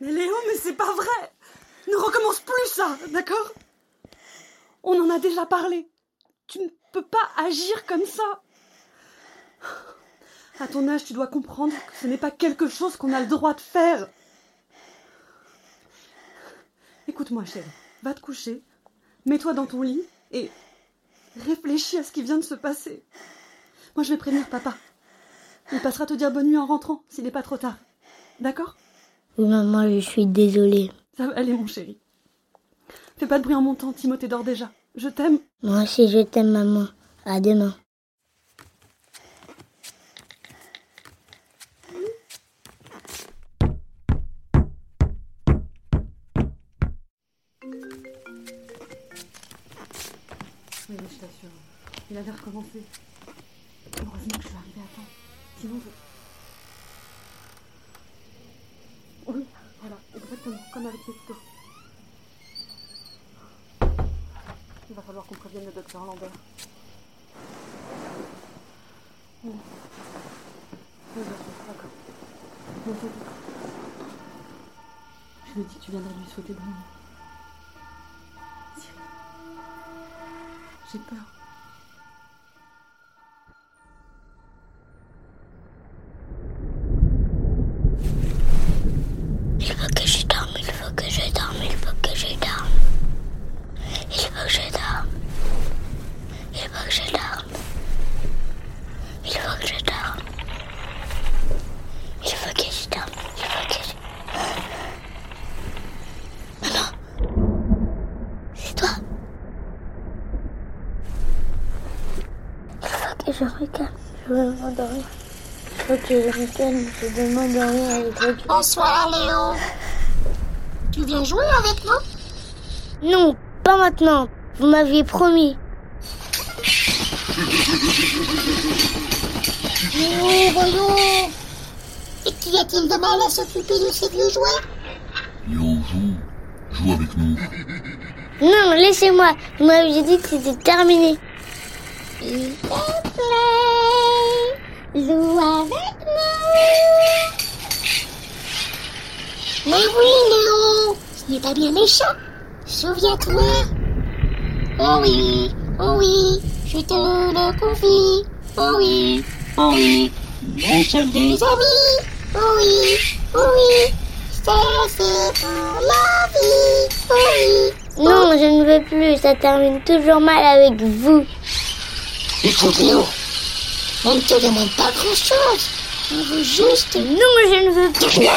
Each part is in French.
Mais Léo, mais c'est pas vrai Ne recommence plus ça, d'accord? On en a déjà parlé. Tu ne peux pas agir comme ça. À ton âge, tu dois comprendre que ce n'est pas quelque chose qu'on a le droit de faire. Écoute-moi, chérie. Va te coucher. Mets-toi dans ton lit et réfléchis à ce qui vient de se passer. Moi, je vais prévenir papa. Il passera te dire bonne nuit en rentrant, s'il n'est pas trop tard. D'accord? Oui, maman, je suis désolée. Ça va aller, mon chéri. Fais pas de bruit en montant, Timothée dort déjà. Je t'aime. Moi aussi, je t'aime, maman. À demain. Oui, mais je t'assure. Il avait recommencé. Heureusement que je suis arrivée à temps. Sinon, je... Il va falloir qu'on prévienne le docteur Lambert. Je dit que tu viendrais lui nuit. Cyril, j'ai peur. Il faut que je dorme, il faut que je dorme, il faut que je dorme. Il faut que je dorme. Il faut que je dorme. Il faut que je dorme. Il faut que je dorme. Il faut que je... Maman C'est toi Il faut que je regarde. Je m'endormir. Il faut que je regarde. Je veux m'endormir avec toi. Bonsoir Léo. Tu viens jouer avec nous Non, pas maintenant. Vous m'aviez promis. Oh, voyons Et qu'y a-t-il de mal à s'occuper de ces vieux jouets? Léo, joue. Joue avec nous. Non, laissez-moi. Vous m'aviez dit que c'était terminé. S'il te plaît, joue avec nous. Mais oui, Léo, ce n'est pas bien méchant. Souviens-toi. Oh oui, oh oui, je te le confie. Oh oui, oh oui, nous sommes des amis. Oh oui, oh oui, c'est pour vie. Oh oui. Non, je ne veux plus. Ça termine toujours mal avec vous. Écoute Léo, on ne te demande pas grand-chose. On veut juste... Non, je ne veux. Tais-toi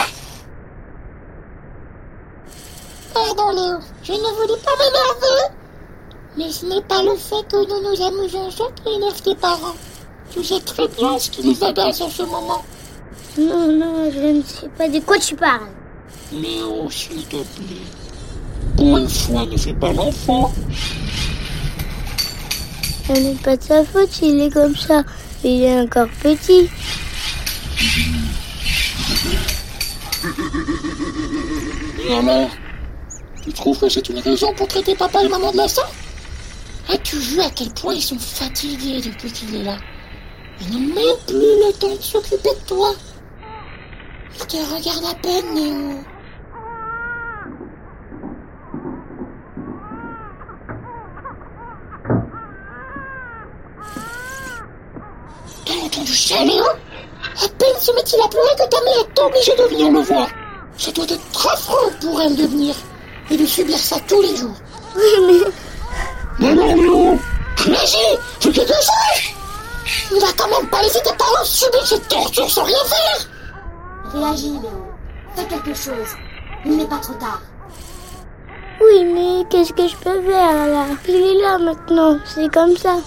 Pardon Léo, je ne voulais pas m'énerver. Mais ce n'est pas le fait que nous nous amusons qui énerve tes parents? Tu sais très bien ce qui les agace en ce moment. Non, non, je ne sais pas de quoi tu parles. Léo, s'il te plaît. Encore une fois, ne fais pas l'enfant. Ce n'est pas de sa faute s'il est comme ça. Il est encore petit. Et alors Tu trouves que c'est une raison pour traiter papa et maman de la sorte? As-tu vu à quel point ils sont fatigués depuis qu'il est là? Ils n'ont même plus le temps de s'occuper de toi. Ils te regardent à peine, Néo. T'as Léo À peine se met-il à pleurer que ta mère est obligée de venir le voir. Ça doit être affreux pour elle de venir et de subir ça tous les jours. Oui, mais Mais non, Léo Réagis Fais quelque chose Il va quand même pas laisser tes parents subir cette torture sans rien faire Réagis, Léo. Fais quelque chose. Il n'est pas trop tard. oui, mais qu'est-ce que je peux faire là? Il est là maintenant. C'est comme ça.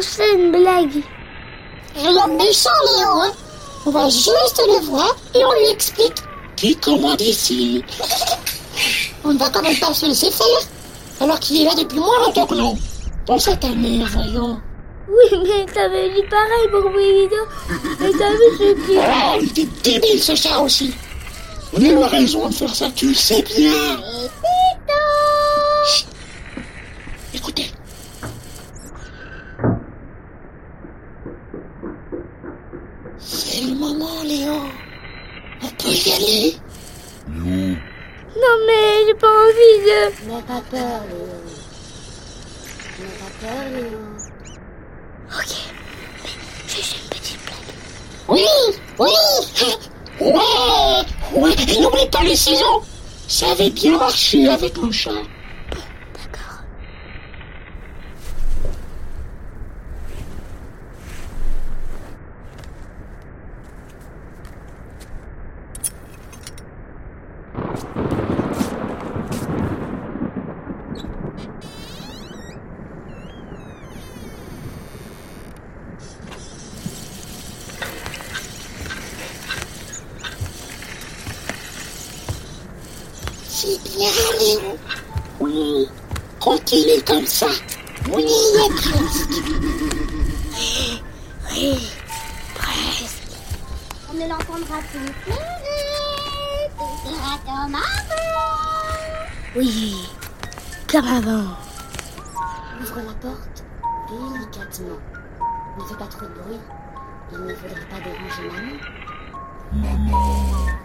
Comment c'est une blague Rien de méchant, Léo, hein On va juste le voir et on lui explique qui commande ici. On ne va quand même pas se laisser faire, alors qu'il est là depuis moins longtemps que nous. Pense à ta mère, voyons. Oui, mais t'avais dit pareil pour Brigido. Et t'as vu ce qui... Oh, il était débile ce chat aussi. On a eu raison de faire ça, tu le sais bien. Chut. Écoutez. C'est le moment, Léo. On peut y aller. Léo, Non, mais j'ai pas de... N'aie pas peur, Léo. N'aie pas peur, Léo. Ok, mais juste une petite blague. Oui, oui. Ouais, ouais. N'oublie pas les ciseaux. Ça avait bien marché avec le chat. D'accord. C'est bien, Léo. Oui, quand il est comme ça. Oui, presque. Oui, presque. On ne l'entendra plus pleurer. Tout sera comme avant. Oui, comme avant. Ouvre la porte délicatement. Ne fais pas trop de bruit. Il ne faudrait pas déranger maman. Voilà.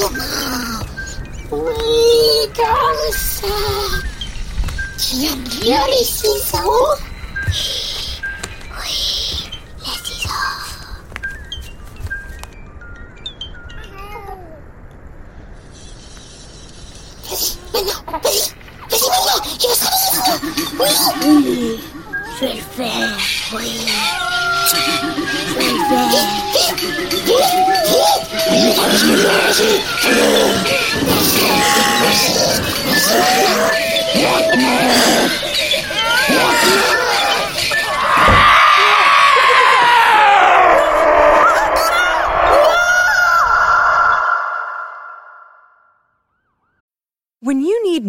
Oui, comme ça. Tu aimes bien les ciseaux Oui, les ciseaux. Vas-y, maintenant, vas-y. Vas-y, maintenant, il va se réveiller. Oui. Oui, je vais le faire. Oui. Je le faire. What?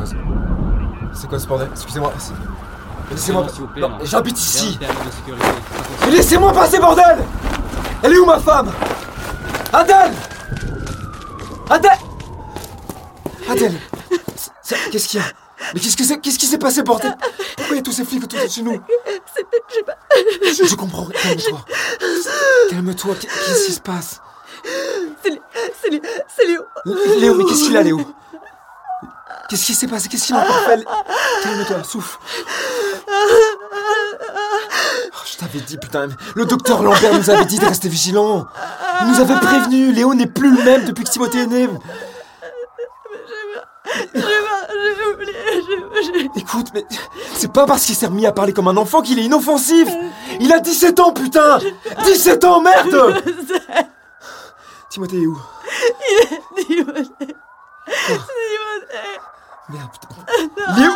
Quoi ça C'est quoi ce bordel? Excusez-moi. Laissez-moi. Non, non. J'habite ici. Mais laissez-moi passer, bordel Elle est où ma femme? Adèle Adèle Adèle Qu'est-ce qu'il y a? Mais qu'est-ce que c'est Qu'est-ce qui s'est passé, bordel? Pourquoi il y a tous ces flics autour de chez nous? J'ai pas. Je, je comprends. Calme-toi. Calme-toi. Qu'est-ce qui se passe? C'est Léo. Léo, mais qu'est-ce qu'il a, Léo? Qu'est-ce qui s'est passé? Qu'est-ce qu'il a encore fait? Calme-toi, souffle. Oh, je t'avais dit, putain. Le docteur Lambert nous avait dit de rester vigilant. Il nous avait prévenu. Léo n'est plus le même depuis que Timothée est né. J'ai oublié. j'ai- j'ai- Écoute, mais c'est pas parce qu'il s'est remis à parler comme un enfant qu'il est inoffensif. Il a 17 ans, putain 17 ans, merde Timothée est où? Il est Timothée. Timothée. Merde, putain. Léo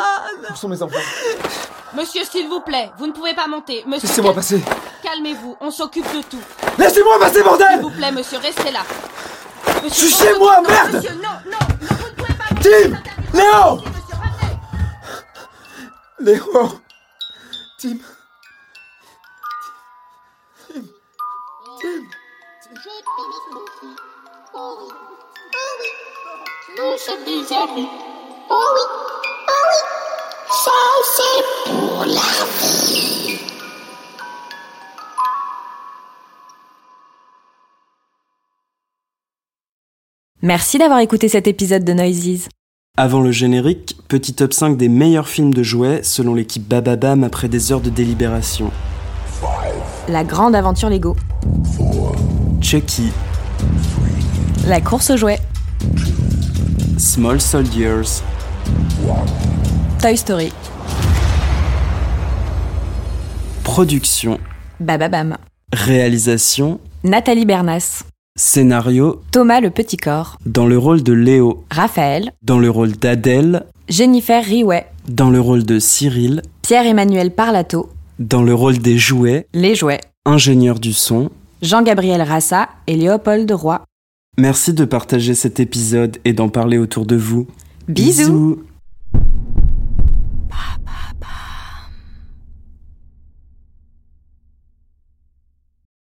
Où sont mes enfants Monsieur, s'il vous plaît, vous ne pouvez pas monter. Monsieur, Laissez-moi passer. Calmez-vous, on s'occupe de tout. Laissez-moi passer, S'il bordel vous plaît, monsieur, restez là. Je Monsieur, suis on chez moi, non, merde monsieur, non, non, non, vous ne pouvez pas monter. Tim Léo Léo Tim Tim Tim Je te le confie. Oh oui. Oh oui. Sommes des amis. Oh oui. Oh oui. Ça, c'est pour la vie. Merci d'avoir écouté cet épisode de Noises. Avant le générique, petit top 5 des meilleurs films de jouets selon l'équipe Bababam après des heures de délibération. La grande aventure Lego. Chucky, La course aux jouets. Small Soldiers, Toy Story. production, Bababam. réalisation, Nathalie Bernas. scénario, Thomas le Petit Corps. dans le rôle de Léo, Raphaël. dans le rôle d'Adèle, Jennifer Riouet. dans le rôle de Cyril, Pierre-Emmanuel Parlato. dans le rôle des jouets, Les jouets. ingénieur du son. Jean-Gabriel Rassa et Léopold Roy. Merci de partager cet épisode et d'en parler autour de vous. Bisous. Bisous. Papa.